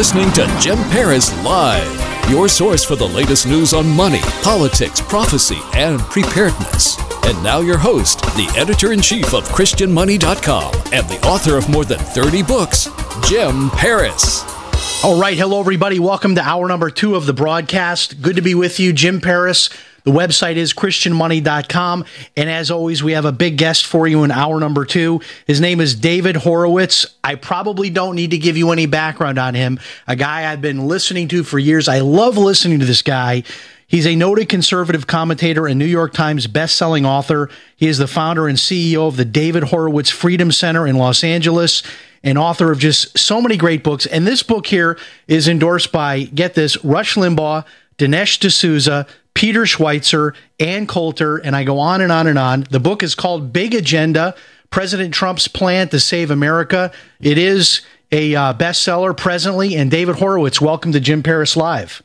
listening to Jim Paris Live, your source for the latest news on money, politics, prophecy, and preparedness. And now, your host, the editor in chief of ChristianMoney.com and the author of more than 30 books, Jim Paris. All right. Hello, everybody. Welcome to hour number two of the broadcast. Good to be with you, Jim Paris. The website is ChristianMoney.com. And as always, we have a big guest for you in hour number two. His name is David Horowitz. I probably don't need to give you any background on him, a guy I've been listening to for years. I love listening to this guy. He's a noted conservative commentator and New York Times best-selling author. He is the founder and CEO of the David Horowitz Freedom Center in Los Angeles and author of just so many great books. And this book here is endorsed by, get this, Rush Limbaugh, Dinesh D'Souza, Peter Schweizer, Ann Coulter, and I go on and on and on. The book is called Big Agenda President Trump's Plan to Save America. It is a uh, bestseller presently. And David Horowitz, welcome to Jim Paris Live.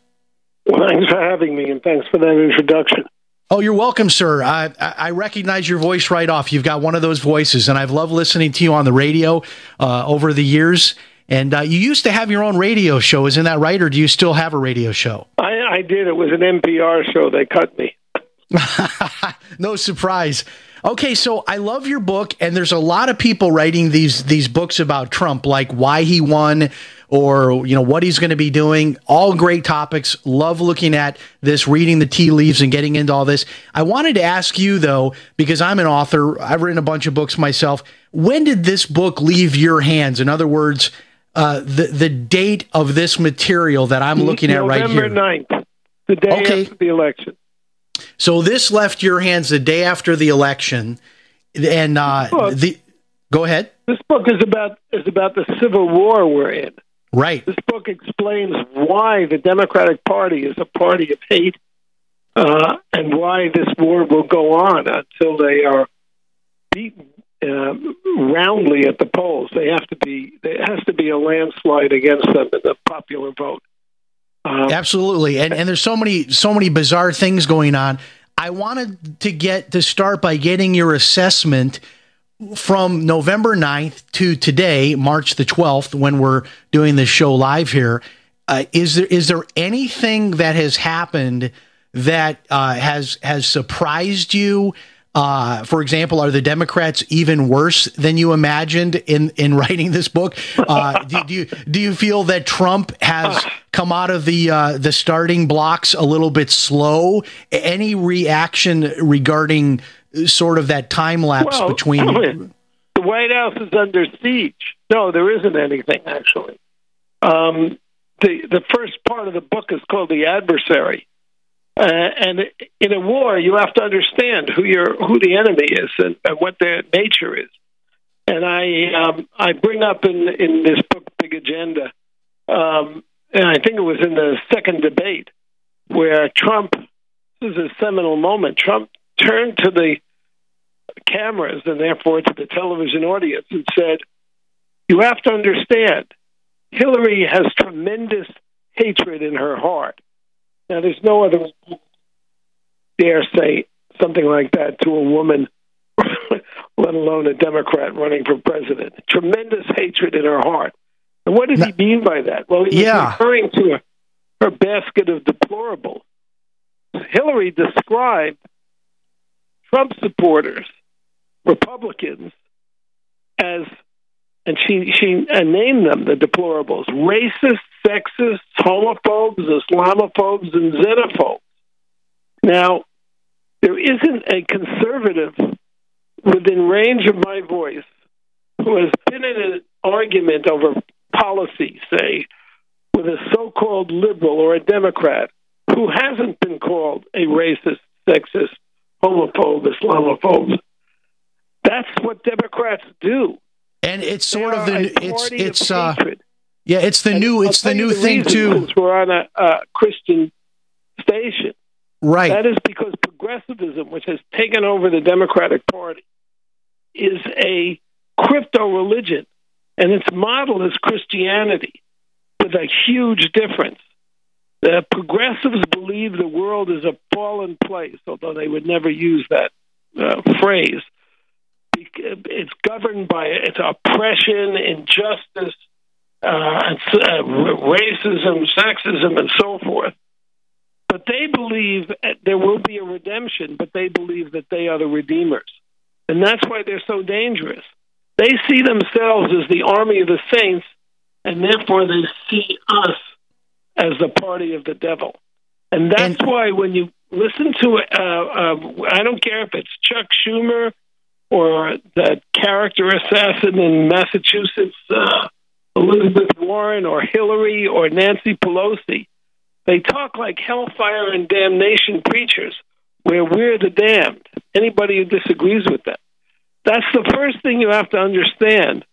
Well, thanks for having me, and thanks for that introduction. Oh, you're welcome, sir. I, I recognize your voice right off. You've got one of those voices, and I've loved listening to you on the radio uh, over the years. And uh, you used to have your own radio show, isn't that right? Or do you still have a radio show? I, I did. It was an NPR show. They cut me. no surprise. Okay, so I love your book, and there's a lot of people writing these these books about Trump, like why he won, or you know what he's going to be doing. All great topics. Love looking at this, reading the tea leaves, and getting into all this. I wanted to ask you though, because I'm an author. I've written a bunch of books myself. When did this book leave your hands? In other words, uh, the the date of this material that I'm looking at right here. November 9th, the day Okay. after the election. So this left your hands the day after the election, and uh, Well- the go ahead. This book is about is about the civil war we're in. Right. This book explains why the Democratic Party is a party of hate, uh, and why this war will go on until they are beaten uh, roundly at the polls. They have to be. There has to be a landslide against them in the popular vote. Um, Absolutely. And and there's so many so many bizarre things going on. I wanted to get to start by getting your assessment from November 9th to today, March the 12th, when we're doing this show live here. Uh, is there is there anything that has happened that uh, has has surprised you? Uh, for example, are the Democrats even worse than you imagined in, in writing this book? Uh, do, do you do you feel that Trump has come out of the uh, the starting blocks a little bit slow? Any reaction regarding sort of that time lapse well, between? the White House is under siege. No, there isn't anything actually. Um, the the first part of the book is called the adversary, uh, and in a war you have to understand who your who the enemy is and, and what their nature is. And I um, I bring up in in this book Big Agenda, um, and I think it was in the second debate where Trump. This is a seminal moment. Trump turned to the cameras and therefore to the television audience and said, You have to understand, Hillary has tremendous hatred in her heart. Now, there's no other dare say something like that to a woman, let alone a Democrat running for president. Tremendous hatred in her heart. And what did he mean by that? Well, he was Yeah. referring to her, her basket of deplorables. Hillary described Trump supporters, Republicans, as and she she uh, named them the deplorables: racist, sexist, homophobes, Islamophobes, and xenophobes. Now, there isn't a conservative within range of my voice who has been in an argument over policy, say, with a so called liberal or a Democrat who hasn't been called a racist, sexist, homophobe, Islamophobe. That's what Democrats do. And it's sort of the it's it's uh yeah it's the And new it's the new thing too we're on a, a Christian station, right that is because progressivism, which has taken over the Democratic Party, is a crypto religion, and its model is Christianity, with a huge difference. The progressives believe the world is a fallen place, although they would never use that uh, phrase. It's governed by its oppression, injustice, uh, uh, racism, sexism, and so forth. But they believe there will be a redemption, but they believe that they are the redeemers. And that's why they're so dangerous. They see themselves as the army of the saints, and therefore they see us as the party of the devil. And that's why when you listen to, uh, uh, I don't care if it's Chuck Schumer or that character assassin in Massachusetts, uh, Elizabeth Warren or Hillary or Nancy Pelosi, they talk like hellfire and damnation preachers, where we're the damned. Anybody who disagrees with that. That's the first thing you have to understand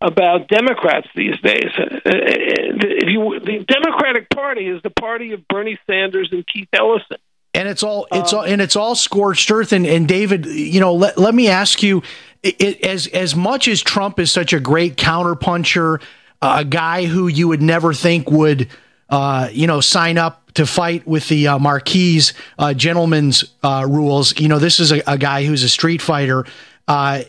about Democrats these days. Uh, If you, the Democratic Party is the party of Bernie Sanders and Keith Ellison. And it's all it's all and it's all scorched earth. And, and david you know let, let me ask you it, it- as as much as trump is such a great counterpuncher uh, a guy who you would never think would uh, you know sign up to fight with the uh, marquise uh, gentleman's uh, rules you know this is a, a guy who's a street fighter uh,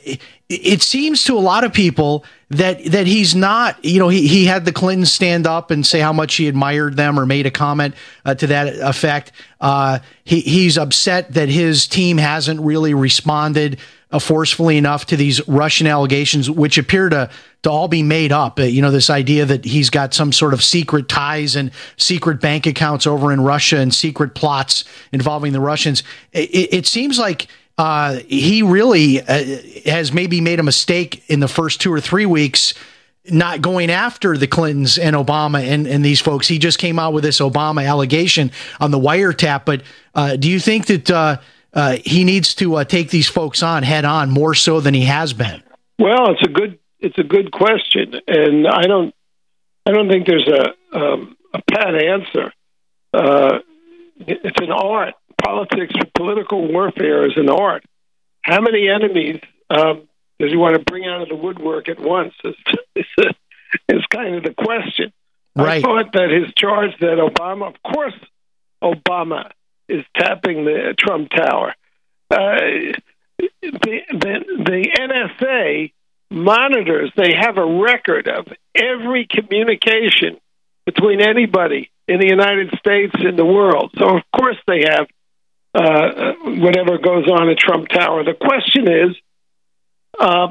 it, seems to a lot of people that that he's not you know he, he had the clintons stand up and say how much he admired them or made a comment uh, to that effect. Uh, he, he's upset that his team hasn't really responded uh, forcefully enough to these russian allegations which appear to to all be made up. Uh, you know this idea that he's got some sort of secret ties and secret bank accounts over in russia and secret plots involving the russians. It- it seems like uh, he really uh, has maybe made a mistake in the first two or three weeks not going after the Clintons and Obama and, and these folks. He just came out with this Obama allegation on the wiretap. But uh, do you think that uh, uh, he needs to uh, take these folks on head on more so than he has been? Well, it's a good it's a good question, and I don't I don't think there's a um, a pat answer. It's an art. Politics, political warfare is an art. How many enemies um, does he want to bring out of the woodwork at once? Is is, is kind of the question. I thought that his charge that Obama, of course, Obama is tapping the Trump Tower. Uh, the, the the NSA monitors. They have a record of every communication between anybody in the United States and the world. So of course they have uh, whatever goes on at Trump Tower. The question is, uh,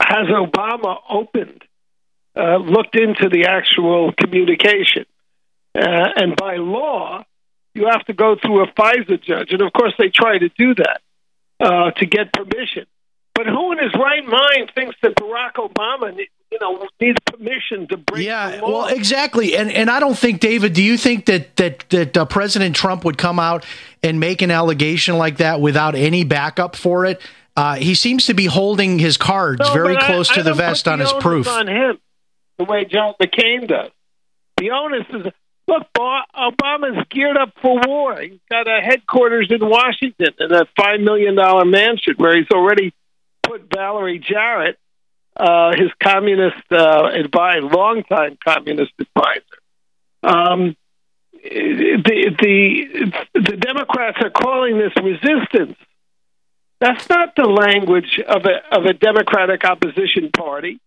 has Obama opened, uh, looked into the actual communication? Uh, and by law, you have to go through a FISA judge, and of course they try to do that uh, to get permission. But who in his right mind thinks that Barack Obama, you know, needs permission to break Yeah, well, exactly, and and I don't think David. Do you think that that that uh, President Trump would come out and make an allegation like that without any backup for it? Uh, he seems to be holding his cards No, very I- close I to the vest put on the his proof. on him, the way John McCain does. The onus is look. Obama's geared up for war. He's got a headquarters in Washington and a five million dollar mansion where he's already put Valerie Jarrett, uh, his communist uh, advisor, longtime communist advisor. Um, the the the Democrats are calling this resistance. That's not the language of a of a Democratic opposition party.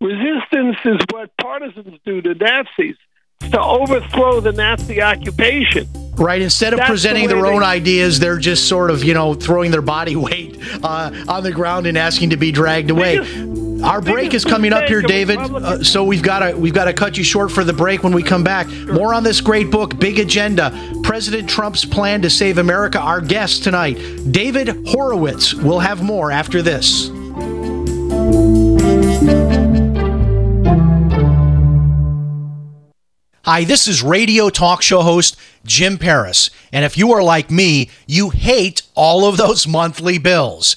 Resistance is what partisans do to Nazis to overthrow the Nazi occupation. Right. Instead of That's presenting way their own they- ideas, they're just sort of, you know, throwing their body weight uh, on the ground and asking to be dragged away. Our break is coming up here, David. Uh, so we've got to we've got to cut you short for the break when we come back. More on this great book, Big Agenda: President Trump's Plan to Save America. Our guest tonight, David Horowitz. We'll have more after this. Hi, this is radio talk show host Jim Paris. And if you are like me, you hate all of those monthly bills.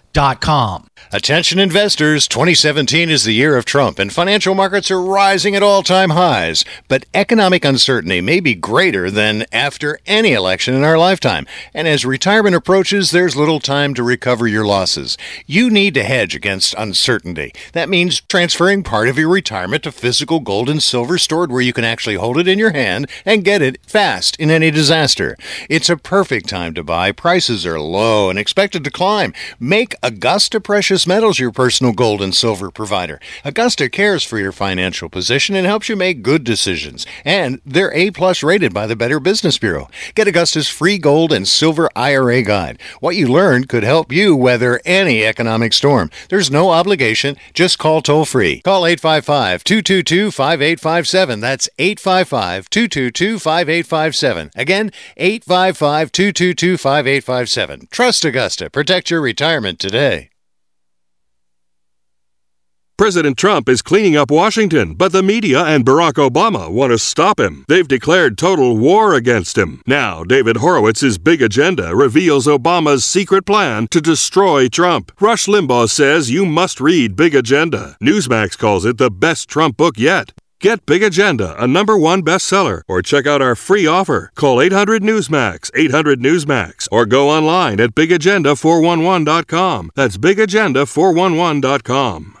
Attention investors, 2017 is the year of Trump, and financial markets are rising at all time highs. But economic uncertainty may be greater than after any election in our lifetime. And as retirement approaches, there's little time to recover your losses. You need to hedge against uncertainty. That means transferring part of your retirement to physical gold and silver stored where you can actually hold it in your hand and get it fast in any disaster. It's a perfect time to buy. Prices are low and expected to climb. Make Augusta Precious Metals your personal gold and silver provider. Augusta cares for your financial position and helps you make good decisions. And they're A plus rated by the Better Business Bureau. Get Augusta's free gold and silver IRA guide. What you learned could help you weather any economic storm. There's no obligation. Just call toll free. Call 855 222 5857. That's 855 222 5857. Again, 855 222 5857. Trust Augusta. Protect your retirement today. President Trump is cleaning up Washington, but the media and Barack Obama want to stop him. They've declared total war against him. Now, David Horowitz's big agenda reveals Obama's secret plan to destroy Trump. Rush Limbaugh says you must read Big Agenda. Newsmax calls it the best Trump book yet. Get Big Agenda, a number one bestseller, or check out our free offer. Call 800 Newsmax, 800 Newsmax, or go online at bigagenda411.com. That's bigagenda411.com.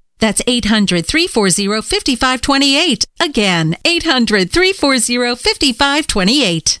That's 800 340 5528. Again, 800 340 5528.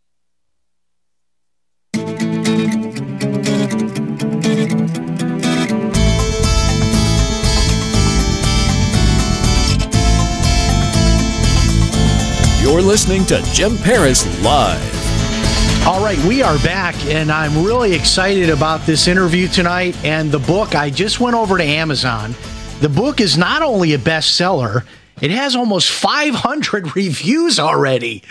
You're listening to Jim Paris Live. All right, we are back, and I'm really excited about this interview tonight and the book. I just went over to Amazon. The book is not only a bestseller, it has almost 500 reviews already.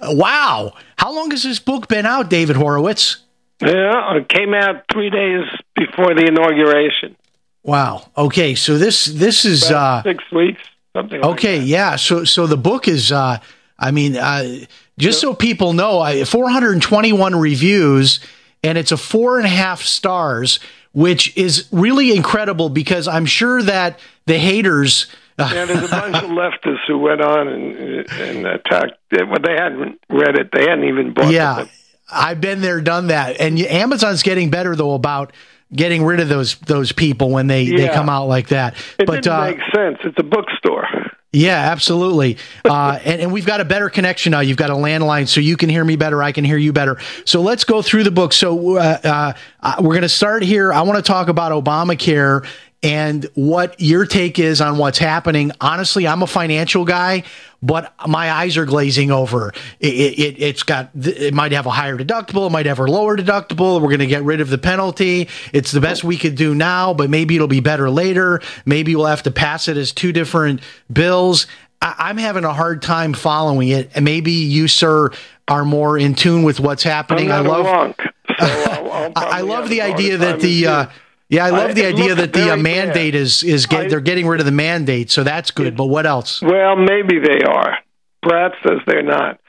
Wow. How long has this book been out, David Horowitz? Yeah, it came out three days before the inauguration. Wow. Okay, so this this is uh, six weeks. something. like Okay, yeah. So so the book is uh I mean, uh just so people know, I 421 reviews and it's a four and a half stars, which is really incredible because I'm sure that the haters Yeah, there's a bunch of leftists who went on and, and attacked. Well, they hadn't read it. They hadn't even bought Yeah, it. I've been there, done that, and Amazon's getting better though about getting rid of those those people when they they come out like that. It but didn't uh, make sense. It's a bookstore. Yeah, absolutely. Uh, and, and we've got a better connection now. You've got a landline, so you can hear me better. I can hear you better. So let's go through the book. So uh, uh, we're going to start here. I want to talk about Obamacare and what your take is on what's happening. Honestly, I'm a financial guy, but my eyes are glazing over. It, it, it's got, it might have a higher deductible, it might have a lower deductible. We're going to get rid of the penalty. It's the best we could do now, but maybe it'll be better later. Maybe we'll have to pass it as two different bills. I, I'm having a hard time following it. And maybe you, sir, are more in tune with what's happening. I love. so I'll, I'll I, love the idea that the uh. Yeah, I love the it idea that the uh, very bad. mandate is is get, I- they're getting rid of the mandate, so that's good. But what else? Well, maybe they are. Brad says they're not.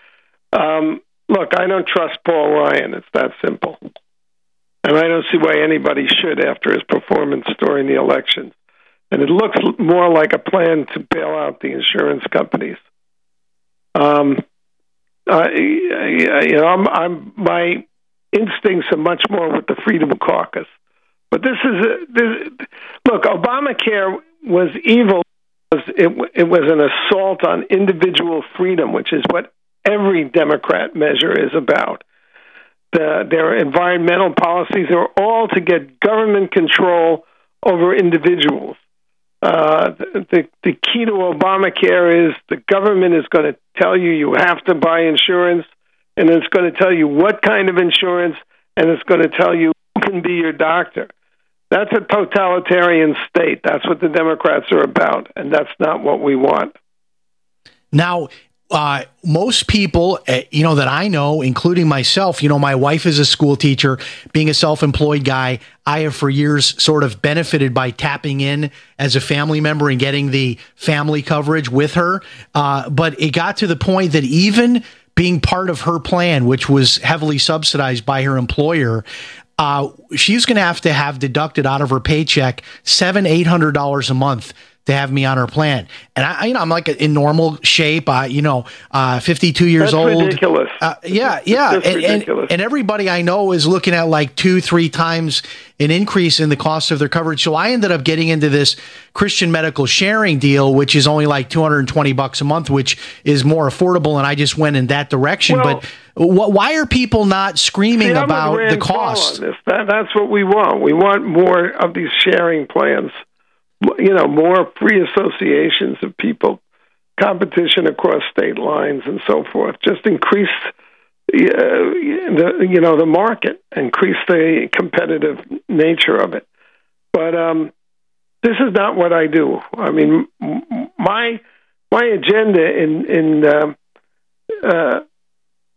Um, look, I don't trust Paul Ryan. It's that simple. And I don't see why anybody should after his performance during the elections. And it looks more like a plan to bail out the insurance companies. Um, I, I- you know, I'm, I'm my instincts are much more with the Freedom Caucus. But this is a, this, look. Obamacare was evil. It, it was an assault on individual freedom, which is what every Democrat measure is about. The, their environmental policies are all to get government control over individuals. Uh, the, the, the key to Obamacare is the government is going to tell you you have to buy insurance, and it's going to tell you what kind of insurance, and it's going to tell you who can be your doctor. That's a totalitarian state. That's what the Democrats are about, and that's not what we want. Now, uh, most people, uh, you know, that I know, including myself, you know, my wife is a school teacher. Being a self-employed guy, I have for years sort of benefited by tapping in as a family member and getting the family coverage with her. Uh, but it got to the point that even being part of her plan, which was heavily subsidized by her employer, uh, she's going to have to have deducted out of her paycheck seven, eight hundred dollars a month to have me on her plan. And I, you know, I'm like in normal shape. I, you know, uh, 52 years That's old. ridiculous. Uh, yeah, yeah, That's and, and, ridiculous. and everybody I know is looking at like two, three times an increase in the cost of their coverage. So I ended up getting into this Christian medical sharing deal, which is only like 220 bucks a month, which is more affordable. And I just went in that direction. Well- but wh- why are people not screaming See, about the cost? That, that's what we want. We want more of these sharing plans. You know, more free associations of people, competition across state lines, and so forth. Just increase uh, the you know the market, increase the competitive nature of it. But um, this is not what I do. I mean, my my agenda in in um, uh,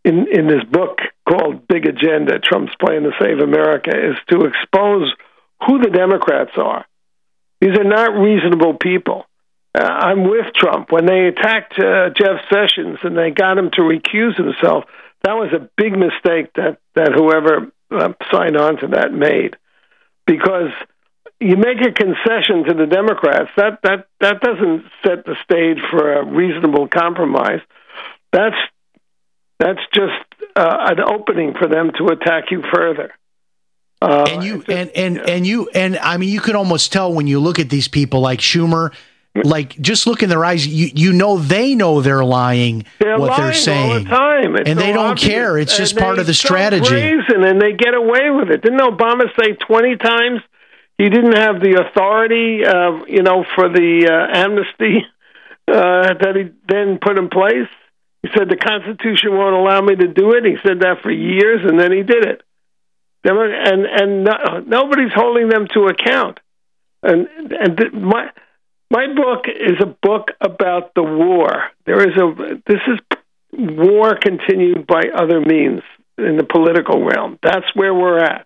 in in this book called Big Agenda: Trump's Plan to Save America is to expose who the Democrats are. These are not reasonable people. Uh, I'm with Trump when they attacked uh, Jeff Sessions and they got him to recuse himself. That was a big mistake that that whoever uh, signed on to that made, because you make a concession to the Democrats. That that that doesn't set the stage for a reasonable compromise. That's that's just uh, an opening for them to attack you further. Uh, and you and and and you and I mean you can almost tell when you look at these people like Schumer, like just look in their eyes, you you know they know they're lying They're what lying they're saying, all the and they don't obvious. care. It's just And part of the strategy. brazen, and they get away with it. Didn't Obama say twenty times he didn't have the authority, uh, you know, for the uh, amnesty uh, that he then put in place? He said the Constitution won't allow me to do it. He said that for years, and then he did it. And and no, nobody's holding them to account. And and th- my my book is a book about the war. There is a this is war continued by other means in the political realm. That's where we're at.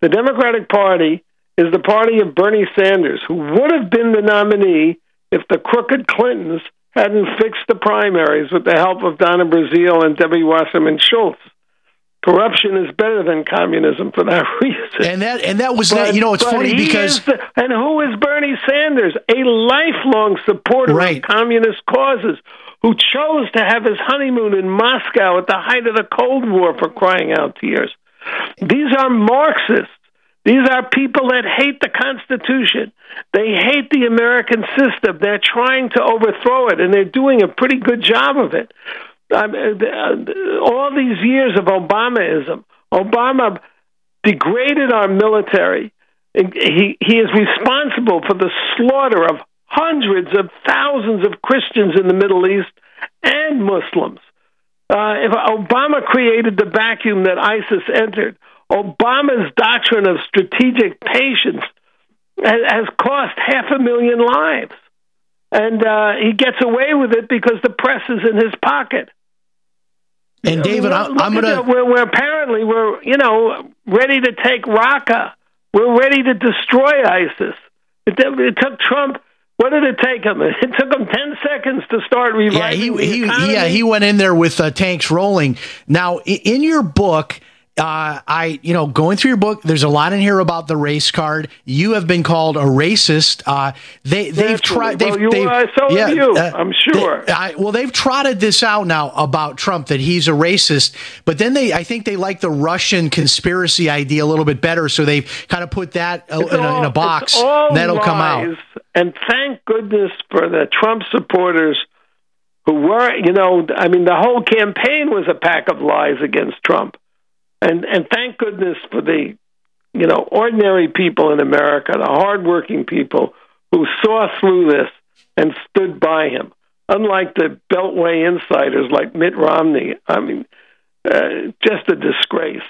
The Democratic Party is the party of Bernie Sanders, who would have been the nominee if the crooked Clintons hadn't fixed the primaries with the help of Donna Brazile and Debbie Wasserman Schultz. Corruption is better than communism for that reason. And that and that was But- that. You know, it's funny because the- and who is Bernie Sanders? A lifelong supporter Right. of communist causes, who chose to have his honeymoon in Moscow at the height of the Cold War for crying out tears. These are Marxists. These are people that hate the Constitution. They hate the American system. They're trying to overthrow it, and they're doing a pretty good job of it. Um, uh, all these years of Obamaism, Obama degraded our military. He, he is responsible for the slaughter of hundreds of thousands of Christians in the Middle East and Muslims. Uh, if Obama created the vacuum that ISIS entered, Obama's doctrine of strategic patience has cost half a million lives. And uh, he gets away with it because the press is in his pocket. And David, I, I'm gonna. that. We're, we're apparently we're you know ready to take Raqqa. We're ready to destroy ISIS. It, it took Trump. What did it take him? It took him ten seconds to start Yeah, reviving he, the he, economy. yeah, he went in there with uh, tanks rolling. Now, in your book, uh, I, you know, going through your book, there's a lot in here about the race card. You have been called a racist. Uh, they, they've tried. They've, Well, you they've, are, so have you, I'm sure. they- I, well, they've trotted this out now about Trump that he's a racist, but then they, I think they like the Russian conspiracy idea a little bit better, so they've kind of put that uh, in, It's a, in a box. all that'll come out. And thank goodness for the Trump supporters who were, you know, I mean, the whole campaign was a pack of lies against Trump. And and thank goodness for the, you know, ordinary people in America, the hardworking people who saw through this and stood by him. Unlike the Beltway insiders like Mitt Romney, I mean, uh, just a disgrace.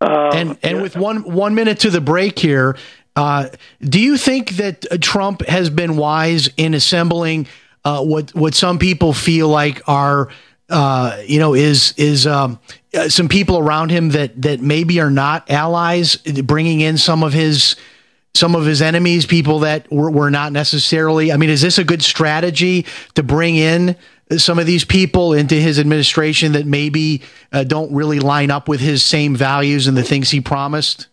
Uh, and and with one one minute to the break here, uh, do you think that Trump has been wise in assembling uh, what what some people feel like are uh, you know is is um, uh, some people around him that that maybe are not allies, bringing in some of his some of his enemies, people that were, were not necessarily. I mean, is this a good strategy to bring in some of these people into his administration that maybe uh, don't really line up with his same values and the things he promised?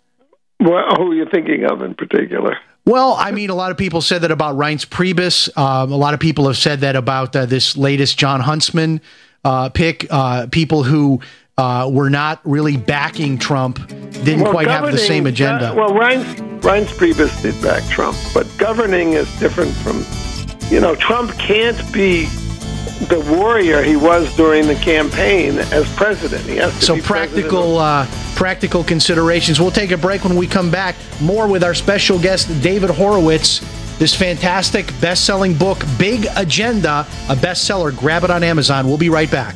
Well, who are you thinking of in particular? Well, I mean, a lot of people said that about Reince Priebus. Um, a lot of people have said that about uh, this latest Jon Huntsman uh, pick. Uh, people who uh, were not really backing Trump didn't Well, quite have the same agenda. uh, well, Reince, Reince Priebus did back Trump, but governing is different from, you know, Trump can't be the warrior he was during the campaign as president. He has to So be president of- practical, uh, practical considerations. We'll take a break when we come back. More with our special guest, David Horowitz. This fantastic best-selling book, Big Agenda, a bestseller. Grab it on Amazon. We'll be right back.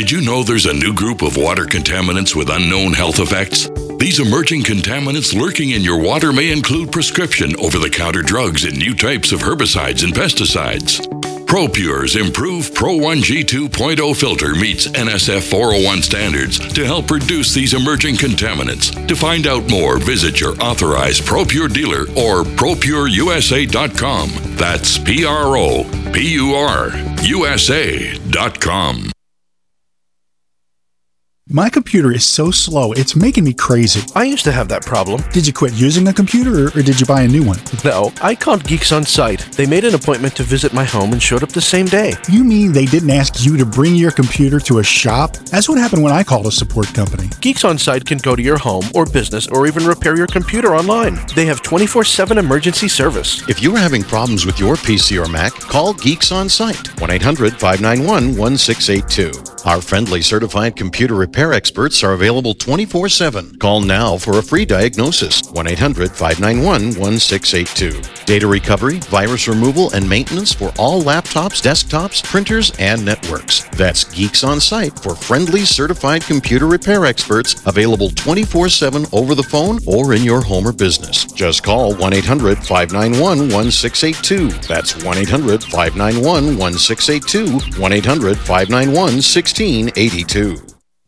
Did you know there's a new group of water contaminants with unknown health effects? These emerging contaminants lurking in your water may include prescription over the counter drugs and new types of herbicides and pesticides. ProPure's improved Pro 1G 2.0 filter meets NSF 401 standards to help reduce these emerging contaminants. To find out more, visit your authorized ProPure dealer or ProPureUSA.com. That's P R O P U R USA.com. My computer is so slow, it's making me crazy. I used to have that problem. Did you quit using the computer or, or did you buy a new one? No, I called Geeks on Site. They made an appointment to visit my home and showed up the same day. You mean they didn't ask you to bring your computer to a shop? That's what happened when I called a support company. Geeks on Site can go to your home or business or even repair your computer online. They have 24 7 emergency service. If you are having problems with your PC or Mac, call Geeks on Site 1 800 591 1682. Our friendly certified computer repair experts are available 24 7. Call now for a free diagnosis 1 800 591 1682. Data recovery, virus removal, and maintenance for all laptops, desktops, printers, and networks. That's Geeks on Site for friendly certified computer repair experts available 24 7 over the phone or in your home or business. Just call 1 800 591 1682. That's 1 800 591 1682. 1 800 591 1682.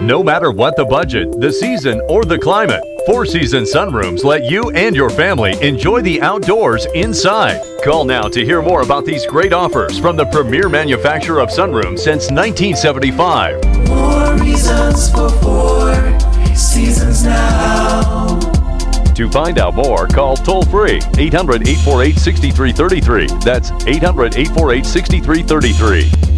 No matter what the budget, the season, or the climate, Four Season Sunrooms let you and your family enjoy the outdoors inside. Call now to hear more about these great offers from the premier manufacturer of sunrooms since 1975. More reasons for four seasons now. To find out more, call toll free 800 848 6333. That's 800 848 6333.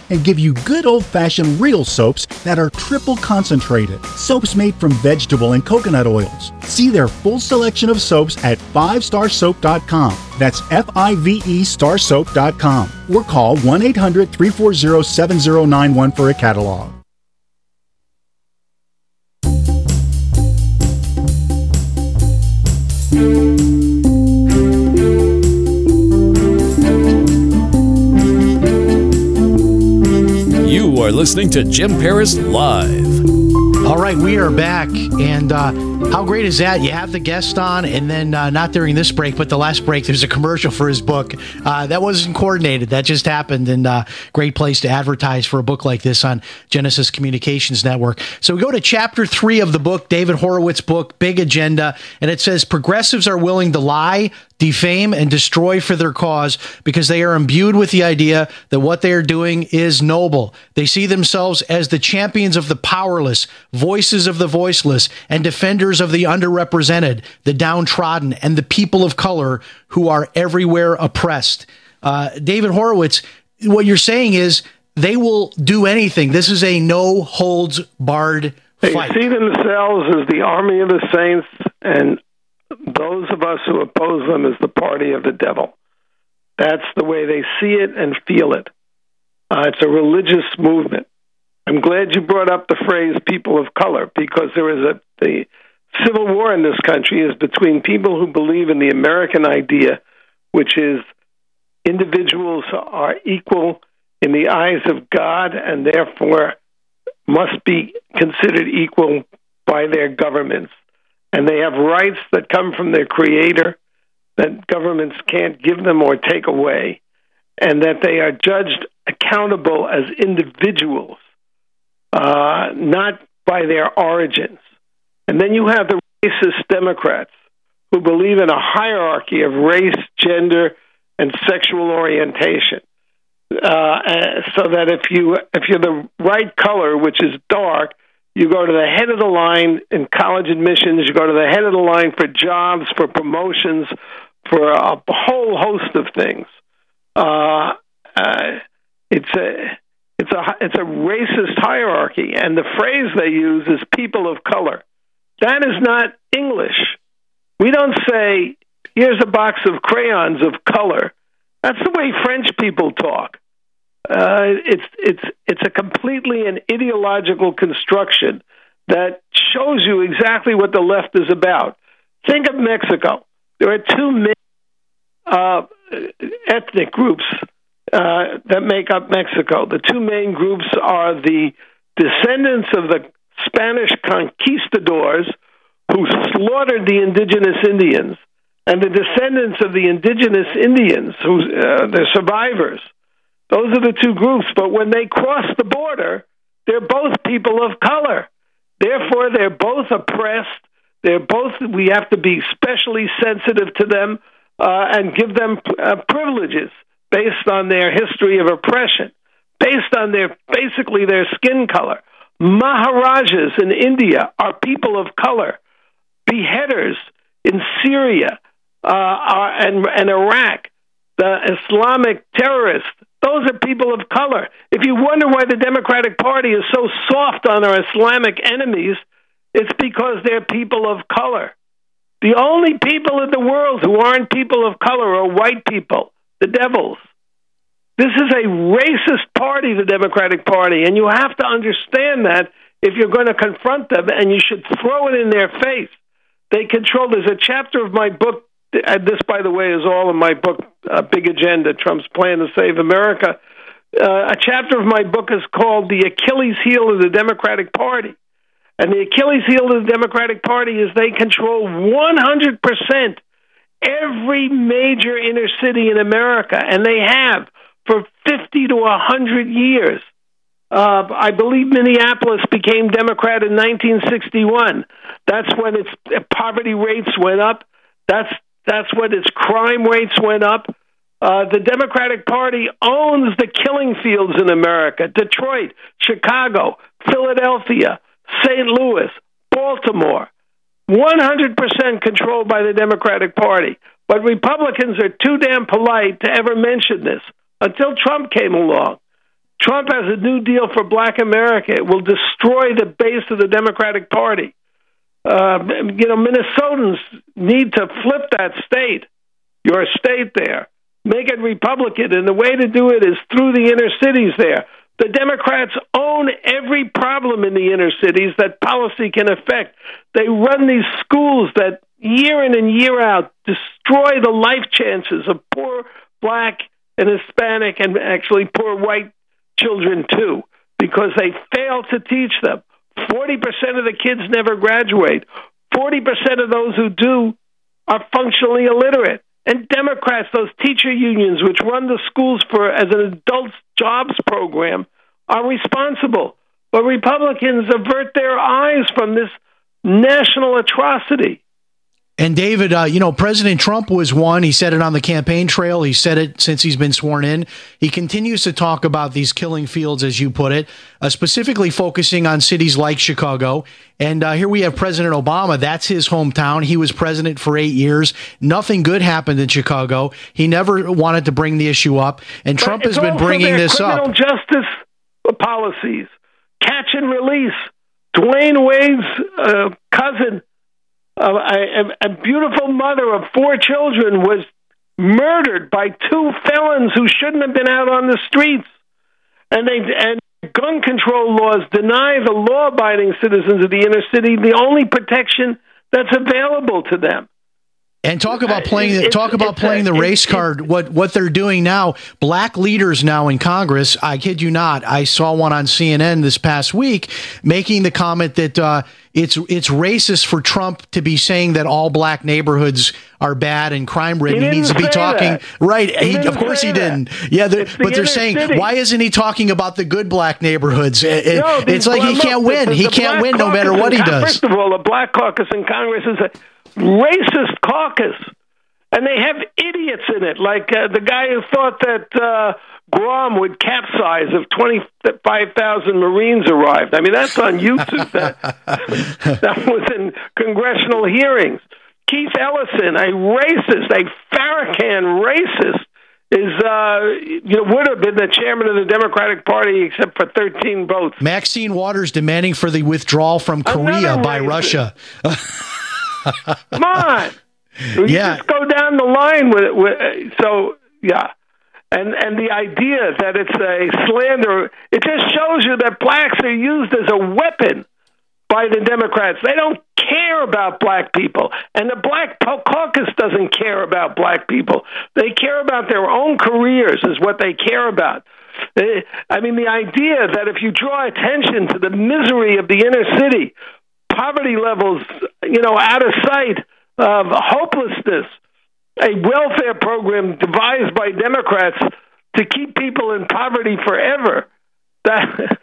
and give you good old fashioned real soaps that are triple concentrated. Soaps made from vegetable and coconut oils. See their full selection of soaps at 5starsoap.com. That's F I V E starsoap.com or call 1 800 340 7091 for a catalog. You are listening to Jim Paris Live. All right, we are back. And uh, how great is that? You have the guest on, and then uh, not during this break, but the last break, there's a commercial for his book. Uh, that wasn't coordinated, that just happened. And uh, great place to advertise for a book like this on Genesis Communications Network. So we go to chapter three of the book, David Horowitz' book, Big Agenda, and it says progressives are willing to lie, defame, and destroy for their cause because they are imbued with the idea that what they are doing is noble. They see themselves as the champions of the powerless, voices of the voiceless, and defenders of the underrepresented, the downtrodden, and the people of color who are everywhere oppressed. Uh, David Horowitz, what you're saying is they will do anything. This is a no holds barred They fight. see themselves as the army of the saints, and those of us who oppose them as the party of the devil. That's the way they see it and feel it. Uh, it's a religious movement. I'm glad you brought up the phrase "people of color" because there is a the civil war in this country is between people who believe in the American idea, which is individuals are equal in the eyes of God and therefore must be considered equal by their governments. And they have rights that come from their creator that governments can't give them or take away, and that they are judged accountable as individuals, uh, not by their origins. And then you have the racist Democrats who believe in a hierarchy of race, gender, and sexual orientation. Uh, so that if you if you're the right color, which is dark, you go to the head of the line in college admissions. You go to the head of the line for jobs, for promotions, for a whole host of things. Uh, uh, it's a it's a it's a racist hierarchy, and the phrase they use is "people of color." That is not English. We don't say, "Here's a box of crayons of color." That's the way French people talk. Uh, it's it's it's a completely an ideological construction that shows you exactly what the left is about. Think of Mexico. There are two main uh, ethnic groups uh, that make up Mexico. The two main groups are the descendants of the Spanish conquistadors who slaughtered the indigenous Indians, and the descendants of the indigenous Indians, who uh, the survivors. Those are the two groups. But when they cross the border, they're both people of color. Therefore, they're both oppressed. They're both. We have to be especially sensitive to them uh, and give them uh, privileges based on their history of oppression, based on their basically their skin color. Maharajas in India are people of color. Beheaders in Syria uh, are, and, and Iraq, the Islamic terrorists, those are people of color. If you wonder why the Democratic Party is so soft on our Islamic enemies, it's because they're people of color. The only people in the world who aren't people of color are white people, the devils. This is a racist party, the Democratic Party, and you have to understand that if you're going to confront them, and you should throw it in their face. They control. There's a chapter of my book. And this, by the way, is all in my book, uh, Big Agenda: Trump's Plan to Save America. Uh, a chapter of my book is called "The Achilles Heel of the Democratic Party," and the Achilles heel of the Democratic Party is they control 100 percent every major inner city in America, and they have for 50 to 100 years. Uh, I believe Minneapolis became Democrat in 1961. That's when its poverty rates went up. That's that's when its crime rates went up. Uh, the Democratic Party owns the killing fields in America: Detroit, Chicago, Philadelphia, St. Louis, Baltimore. 100% controlled by the Democratic Party. But Republicans are too damn polite to ever mention this until Trump came along. Trump has a new deal for black America. It will destroy the base of the Democratic Party. Uh, you know, Minnesotans need to flip that state, your state there, make it Republican. And the way to do it is through the inner cities there. The Democrats own every problem in the inner cities that policy can affect. They run these schools that year in and year out destroy the life chances of poor black and Hispanic and actually poor white children too, because they fail to teach them. 40% of the kids never graduate. 40% of those who do are functionally illiterate. And Democrats, those teacher unions which run the schools for as an adult jobs program, are responsible. But Republicans avert their eyes from this national atrocity. And David, uh, you know, President Trump was one. He said it on the campaign trail. He said it since he's been sworn in. He continues to talk about these killing fields, as you put it, uh, specifically focusing on cities like Chicago. And uh, here we have President Obama. That's his hometown. He was president for eight years. Nothing good happened in Chicago. He never wanted to bring the issue up. And But Trump has been bringing this criminal up. justice policies, catch and release. Dwyane Wade's uh, cousin, uh, a, a beautiful mother of four children, was murdered by two felons who shouldn't have been out on the streets, and they and gun control laws deny the law-abiding citizens of the inner city the only protection that's available to them. And talk about playing It's- talk about playing the race card. What what they're doing now? Black leaders now in Congress. I kid you not. I saw one on CNN this past week making the comment that uh, it's it's racist for Trump to be saying that all black neighborhoods are bad and crime ridden. He He, needs to be talking that. right. He of course he that. didn't. Yeah, they're- the but they're saying city. why isn't he talking about the good black neighborhoods? It- it- No, it's like he look, can't win. the- he the can't win no matter what he does. First of all, the Black Caucus in Congress is a racist caucus, and they have idiots in it, like uh, the guy who thought that uh, Guam would capsize if twenty-five thousand Marines arrived. I mean, that's on YouTube. that, that was in congressional hearings. Keith Ellison, a racist, a Farrakhan racist. Is uh, you know would have been the chairman of the Democratic Party except for thirteen votes. Maxine Waters demanding for the withdrawal from Korea by racist. Russia. Come on. You Yeah. just go down the line with it. With, so, yeah. And and the idea that it's a slander, it just shows you that blacks are used as a weapon by the Democrats. They don't care about black people, and the Black Caucus doesn't care about black people. They care about their own careers, is what they care about. Eh, I mean, the idea that if you draw attention to the misery of the inner city, poverty levels, you know, out of sight, of hopelessness, a welfare program devised by Democrats to keep people in poverty forever. That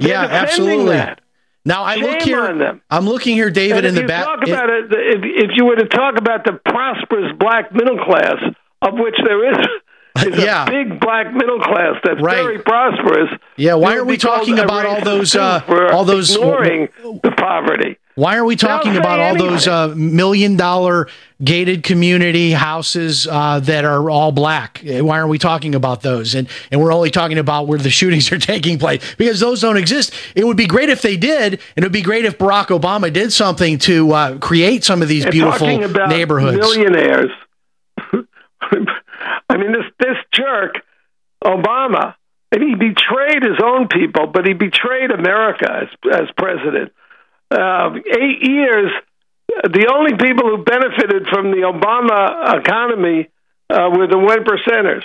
yeah, absolutely. That. Now I Shame look here. on them. I'm looking here, David, in the you back. Talk about it, if, if you were to talk about the prosperous black middle class, of which there is, is Yeah. a big black middle class that's Right. very prosperous. Yeah, why are we talking about all those, uh, all those- ignoring the poverty? Why are we talking about say all those uh, million dollar gated community houses uh, that are all black? Why aren't we talking about those? And and we're only talking about where the shootings are taking place because those don't exist. It would be great if they did, and it would be great if Barack Obama did something to uh, create some of these beautiful talking about neighborhoods. Millionaires. I mean, this this jerk, Obama, and he betrayed his own people, but he betrayed America as as president. Uh, eight years. The only people who benefited from the Obama economy uh, were the one percenters.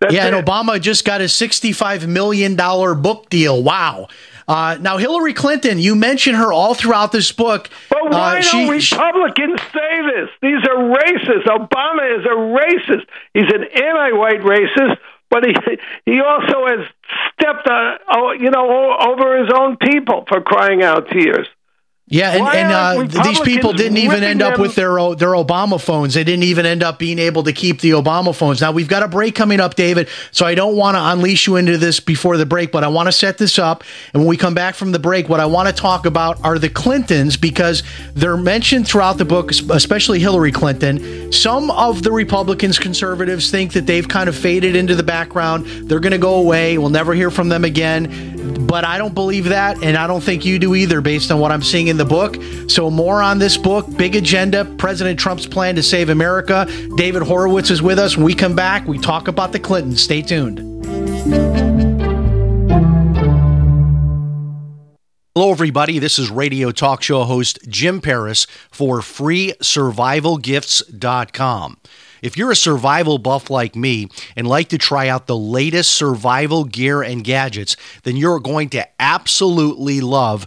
That's yeah, it. and Obama just got a $65 million book deal. Wow. Uh, now, Hillary Clinton, you mention her all throughout this book. But why Uh, don't she- Republicans say this? These are racist. Obama is a racist. He's an anti-white racist, but he he also has stepped on, oh, you know, over his own people for crying out tears. Yeah, and, and uh, these people didn't even end up them- with their their Obama phones. They didn't even end up being able to keep the Obama phones. Now we've got a break coming up, David. So I don't want to unleash you into this before the break, but I want to set this up. And when we come back from the break, what I want to talk about are the Clintons because they're mentioned throughout the book, especially Hillary Clinton. Some of the Republicans, conservatives, think that they've kind of faded into the background. They're going to go away. We'll never hear from them again. But I don't believe that, and I don't think you do either, based on what I'm seeing in the book. So, more on this book, Big Agenda President Trump's Plan to Save America. David Horowitz is with us. When we come back, we talk about the Clintons. Stay tuned. Hello, everybody. This is radio talk show host Jim Paris for freesurvivalgifts.com. If you're a survival buff like me and like to try out the latest survival gear and gadgets, then you're going to absolutely love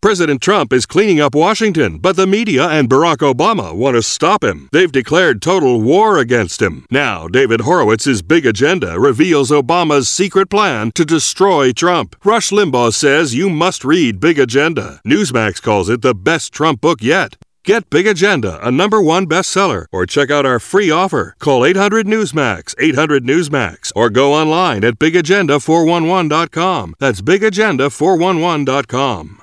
President Trump is cleaning up Washington, but the media and Barack Obama want to stop him. They've declared total war against him. Now, David Horowitz's big agenda reveals Obama's secret plan to destroy Trump. Rush Limbaugh says you must read Big Agenda. Newsmax calls it the best Trump book yet. Get Big Agenda, a number one bestseller, or check out our free offer. Call 800 Newsmax, 800 Newsmax, or go online at bigagenda411.com. That's bigagenda411.com.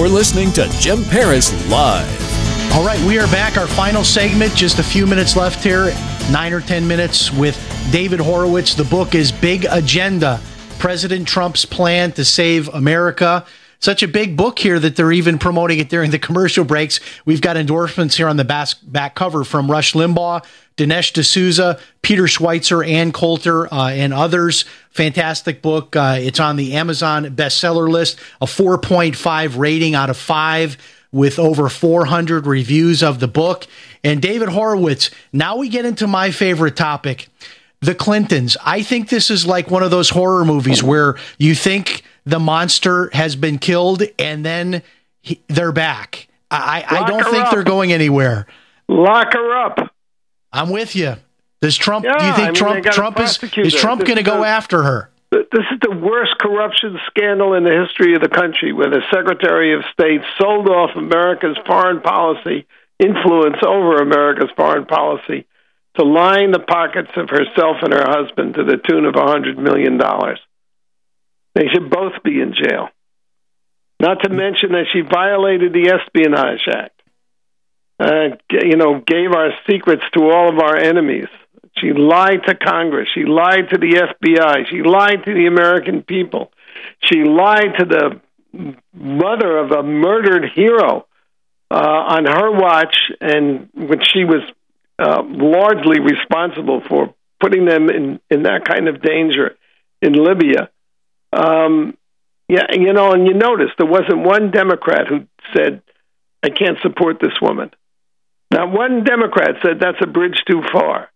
You're listening to Jim Paris Live. All right, we are back. Our final segment, just a few minutes left here, nine or 10 minutes with David Horowitz. The book is Big Agenda President Trump's Plan to Save America. Such a big book here that they're even promoting it during the commercial breaks. We've got endorsements here on the back cover from Rush Limbaugh, Dinesh D'Souza, Peter Schweizer, Ann Coulter, uh, and others. Fantastic book. Uh, it's on the Amazon bestseller list, a 4.5 rating out of 5 with over 400 reviews of the book. And David Horowitz, now we get into my favorite topic the Clintons. I think this is like one of those horror movies where you think the monster has been killed and then he, they're back. I, I don't think up. they're going anywhere. Lock her up. I'm with you. Does Trump? Yeah, do you think I mean, Trump? Trump is is. Trump going to go after her? This is the worst corruption scandal in the history of the country, where the Secretary of State sold off America's foreign policy influence over America's foreign policy to line the pockets of herself and her husband to the tune of a $100 million. They should both be in jail. Not to mention that she violated the Espionage Act. Uh, you know, gave our secrets to all of our enemies. She lied to Congress. She lied to the FBI. She lied to the American people. She lied to the mother of a murdered hero uh, on her watch, and which she was uh, largely responsible for putting them in, in that kind of danger in Libya. Um, yeah, you know, and you notice there wasn't one Democrat who said, I can't support this woman. Not one Democrat said that's a bridge too far.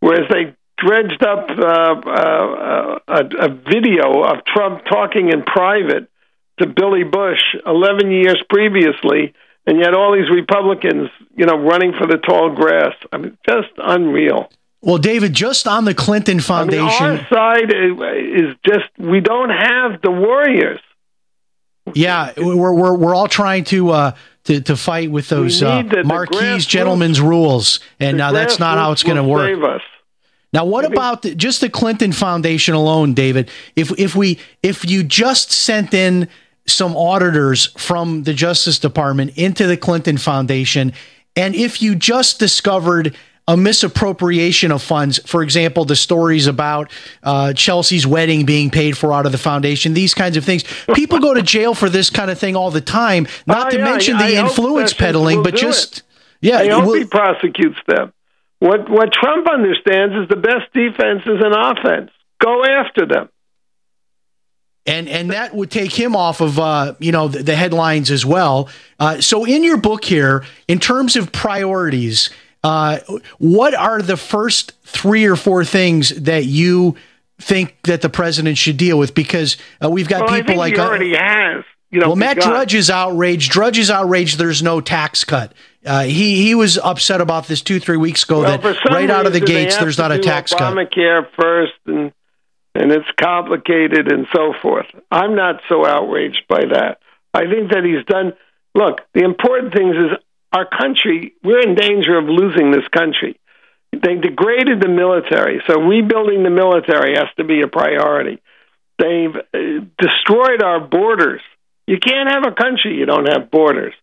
Whereas they dredged up uh, uh, a, a video of Trump talking in private to Billy Bush 11 years previously, and yet all these Republicans, you know, running for the tall grass. I mean, just unreal. Well, David, just on the Clinton Foundation. I mean, our side is just we don't have the warriors. Yeah, we're we're we're all trying to uh, to to fight with those uh, the- the Marquis grassroots- gentlemen's rules, and The uh, that's not how it's going to work. Now, what about the, just the Clinton Foundation alone, David? If if we if you just sent in some auditors from the Justice Department into the Clinton Foundation, and if you just discovered a misappropriation of funds, for example, the stories about uh, Chelsea's wedding being paid for out of the foundation, these kinds of things, people go to jail for this kind of thing all the time. Not Oh, to yeah, mention I the hope influence peddling, but just it. yeah, I hope well- he prosecutes them. What what Trump understands is the best defense is an offense. go after them. And and that would take him off of uh, you know the, the headlines as well. Uh, so in your book here, in terms of priorities, uh, what are the first three or four things that you think that the president should deal with? Because uh, we've got well, people like he already has. You know, well, Matt begun. Drudge is outraged. Drudge is outraged. There's no tax cut. Uh, he he was upset about this two three weeks ago Well, that right out of the gates there's not a tax cut. Obamacare first, and and it's complicated and so forth. I'm not so outraged by that. I think that he's done. Look, the important things is our country. We're in danger of losing this country. They degraded the military, so rebuilding the military has to be a priority. They've uh, destroyed our borders. You can't have a country you don't have borders.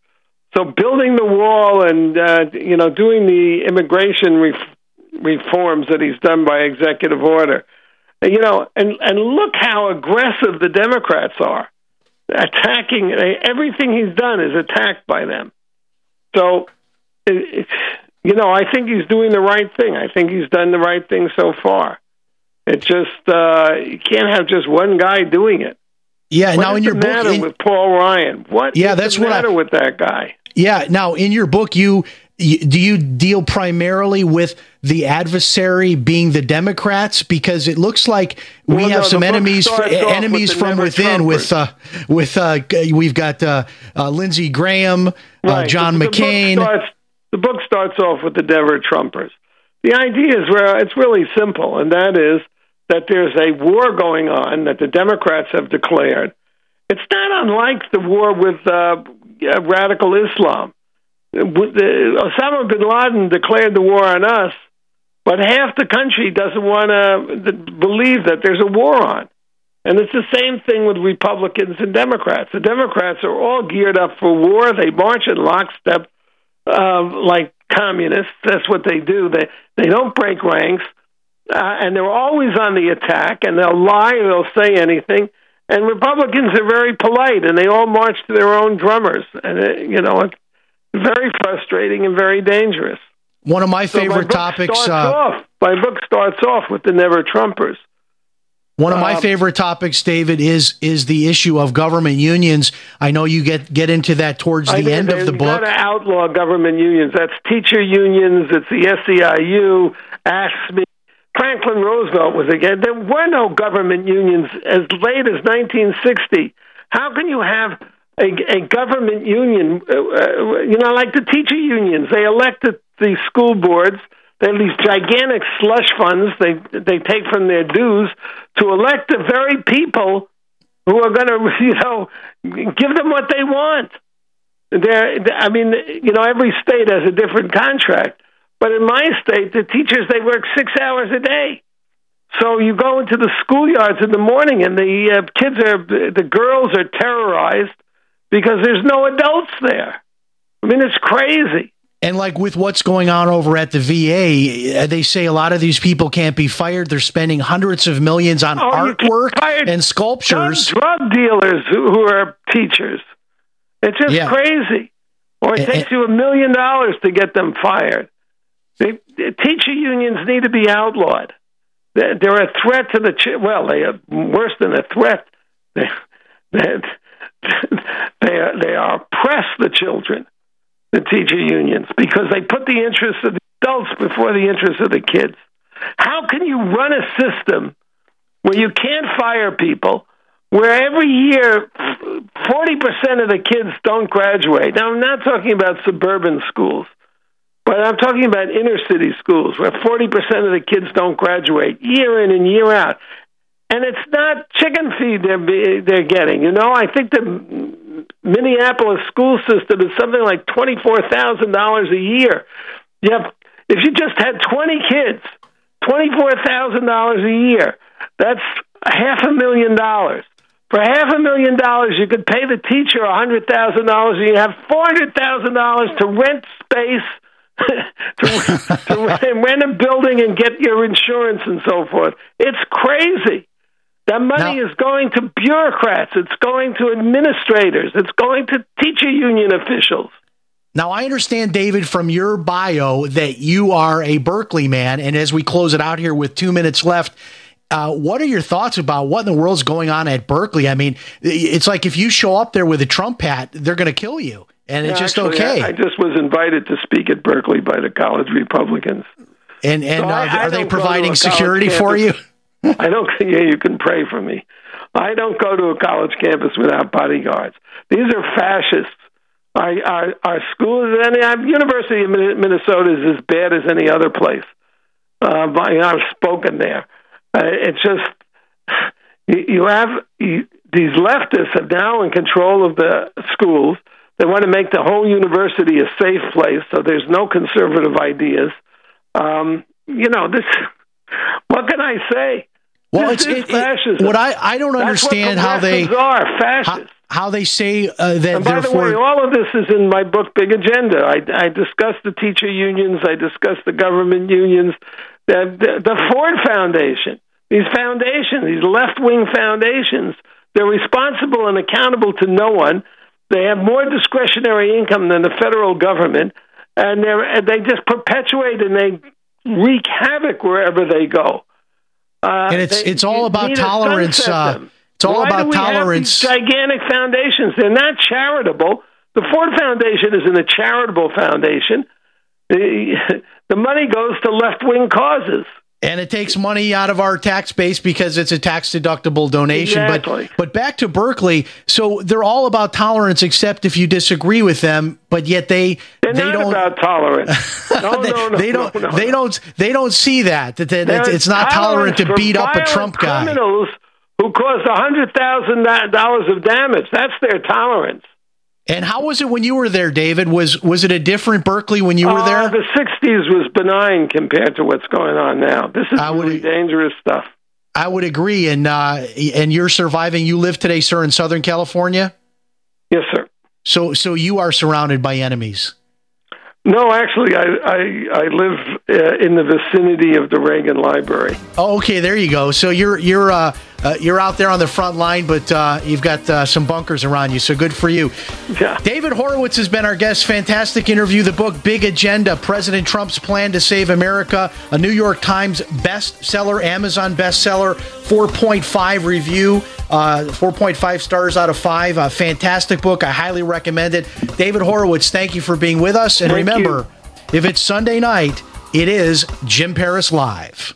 So building the wall and uh, you know doing the immigration ref- reforms that he's done by executive order, you know, and and look how aggressive the Democrats are, attacking everything he's done is attacked by them. So, it, it's you know, I think he's doing the right thing. I think he's done the right thing so far. It just uh, you can't have just one guy doing it. Yeah, What now in your the book, matter in- with Paul Ryan? What Yeah, that's the what I- with that guy? Yeah. Now, in your book, you do you deal primarily with the adversary being the Democrats because it looks like we Well, have no, some enemies enemies from within with uh, with uh, we've got uh, uh, Lindsey Graham, uh, Right. John The- the book McCain. starts- the book starts off with the Never Trumpers. The idea is where it's really simple, and that is that there's a war going on that the Democrats have declared. It's not unlike the war with uh, radical Islam. Osama bin Laden declared the war on us, but half the country doesn't want to believe that there's a war on. And it's the same thing with Republicans and Democrats. The Democrats are all geared up for war. They march in lockstep uh, like communists. That's what they do. They they don't break ranks, uh, and they're always on the attack. And they'll lie. They'll say anything. And Republicans are very polite, and they all march to their own drummers. And it, you know, it's very frustrating and very dangerous. One of my So favorite book topics. Uh, off, my book starts off with the Never Trumpers. One of my Um, favorite topics, David, is is the issue of government unions. I know you get get into that towards I the think end of the book. Got to outlaw government unions. That's teacher unions. It's the SEIU, AFSCME. Franklin Roosevelt was again. There were no government unions as late as 1960. How can you have a, a government union? Uh, uh, you know, like the teacher unions. They elected the school boards. They have these gigantic slush funds they they take from their dues to elect the very people who are going to, you know, give them what they want. There, I mean, you know, every state has a different contract, but in my state, the teachers they work six hours a day. So you go into the schoolyards in the morning, and the uh, kids are, the girls are terrorized because there's no adults there. I mean, it's crazy. And like with what's going on over at the VA, uh, they say a lot of these people can't be fired. They're spending hundreds of millions on Oh, artwork and sculptures. Drug dealers who, are teachers. It's just Yeah. crazy. Or it And- takes you a million dollars to get them fired. They, the teacher unions need to be outlawed. They're, they're a threat to the ch- well. They are worse than a threat. They they they are, they are oppress the children, the teacher unions, because they put the interests of the adults before the interests of the kids. How can you run a system where you can't fire people, where every year 40% of the kids don't graduate? Now, I'm not talking about suburban schools, but I'm talking about inner city schools where 40% of the kids don't graduate year in and year out. And it's not chicken feed they're, they're getting. You know, I think the Minneapolis school system is something like $24,000 a year. Have, if you just had 20 kids, $24,000 a year, that's half a million dollars. For half a million dollars, you could pay the teacher a $100,000 and you have $400,000 to rent space, to, to rent a building and get your insurance and so forth. It's crazy. That money is going to bureaucrats. It's going to administrators. It's going to teacher union officials. Now, I understand, David, from your bio that you are a Berkeley man. And as we close it out here with two minutes left, Uh, what are your thoughts about what in the world's going on at Berkeley? I mean, it's like if you show up there with a Trump hat, they're going to kill you, and it's just Actually, okay. I, I just was invited to speak at Berkeley by the college Republicans. and and So uh, I- I are they don't go to providing security for you? I don't. Yeah, you can pray for me. I don't go to a college campus without bodyguards. These are fascists. Our, our, our school any University of Minnesota is as bad as any other place. Uh, but, I've spoken there. Uh, it's just you, you have you, these leftists are now in control of the schools. They want to make the whole university a safe place, so there's no conservative ideas. Um, you know this. What can I say? Well, This it's it, fascism. what I I don't That's understand how they are fascists. how, how they say uh, that And by the way, all of this is in my book, Big Agenda. I, I discuss the teacher unions. I discuss the government unions. The, the, the Ford Foundation. These foundations, these left-wing foundations, they're responsible and accountable to no one. They have more discretionary income than the federal government, and they they just perpetuate and they wreak havoc wherever they go. Uh, and it's they- it's all about tolerance. Uh, it's all Why about do we have tolerance. these gigantic foundations. They're not charitable. The Ford Foundation isn't a charitable foundation. The, the money goes to left wing causes. And it takes money out of our tax base because it's a tax deductible donation. Exactly. But but back to Berkeley, so they're all about tolerance, except if you disagree with them. But yet they They're they don't about tolerance. No, they, no, no, they don't no, they don't they don't see that that, that They're it's not tolerant to beat up a Trump guy. Criminals who caused hundred thousand dollars of damage. That's their tolerance. And how was it when you were there, David? Was was it a different Berkeley when you were Uh, there? The '60s was benign compared to what's going on now. This is really dangerous stuff. I would agree. And uh, and you're surviving. You live today, sir, in Southern California. Yes, sir. So so you are surrounded by enemies. No, actually, I I, I live uh, in the vicinity of the Reagan Library. Oh, okay, there you go. So you're you're uh, uh, you're out there on the front line, but uh, you've got uh, some bunkers around you. So good for you. Yeah. David Horowitz has been our guest. Fantastic interview. The book Big Agenda: President Trump's Plan to Save America. A New York Times bestseller, Amazon bestseller, 4.5 review. Uh, 4.5 stars out of 5. A fantastic book. I highly recommend it. David Horowitz, thank you for being with us. And Thank remember, if it's Sunday night, it is Jim Paris Live.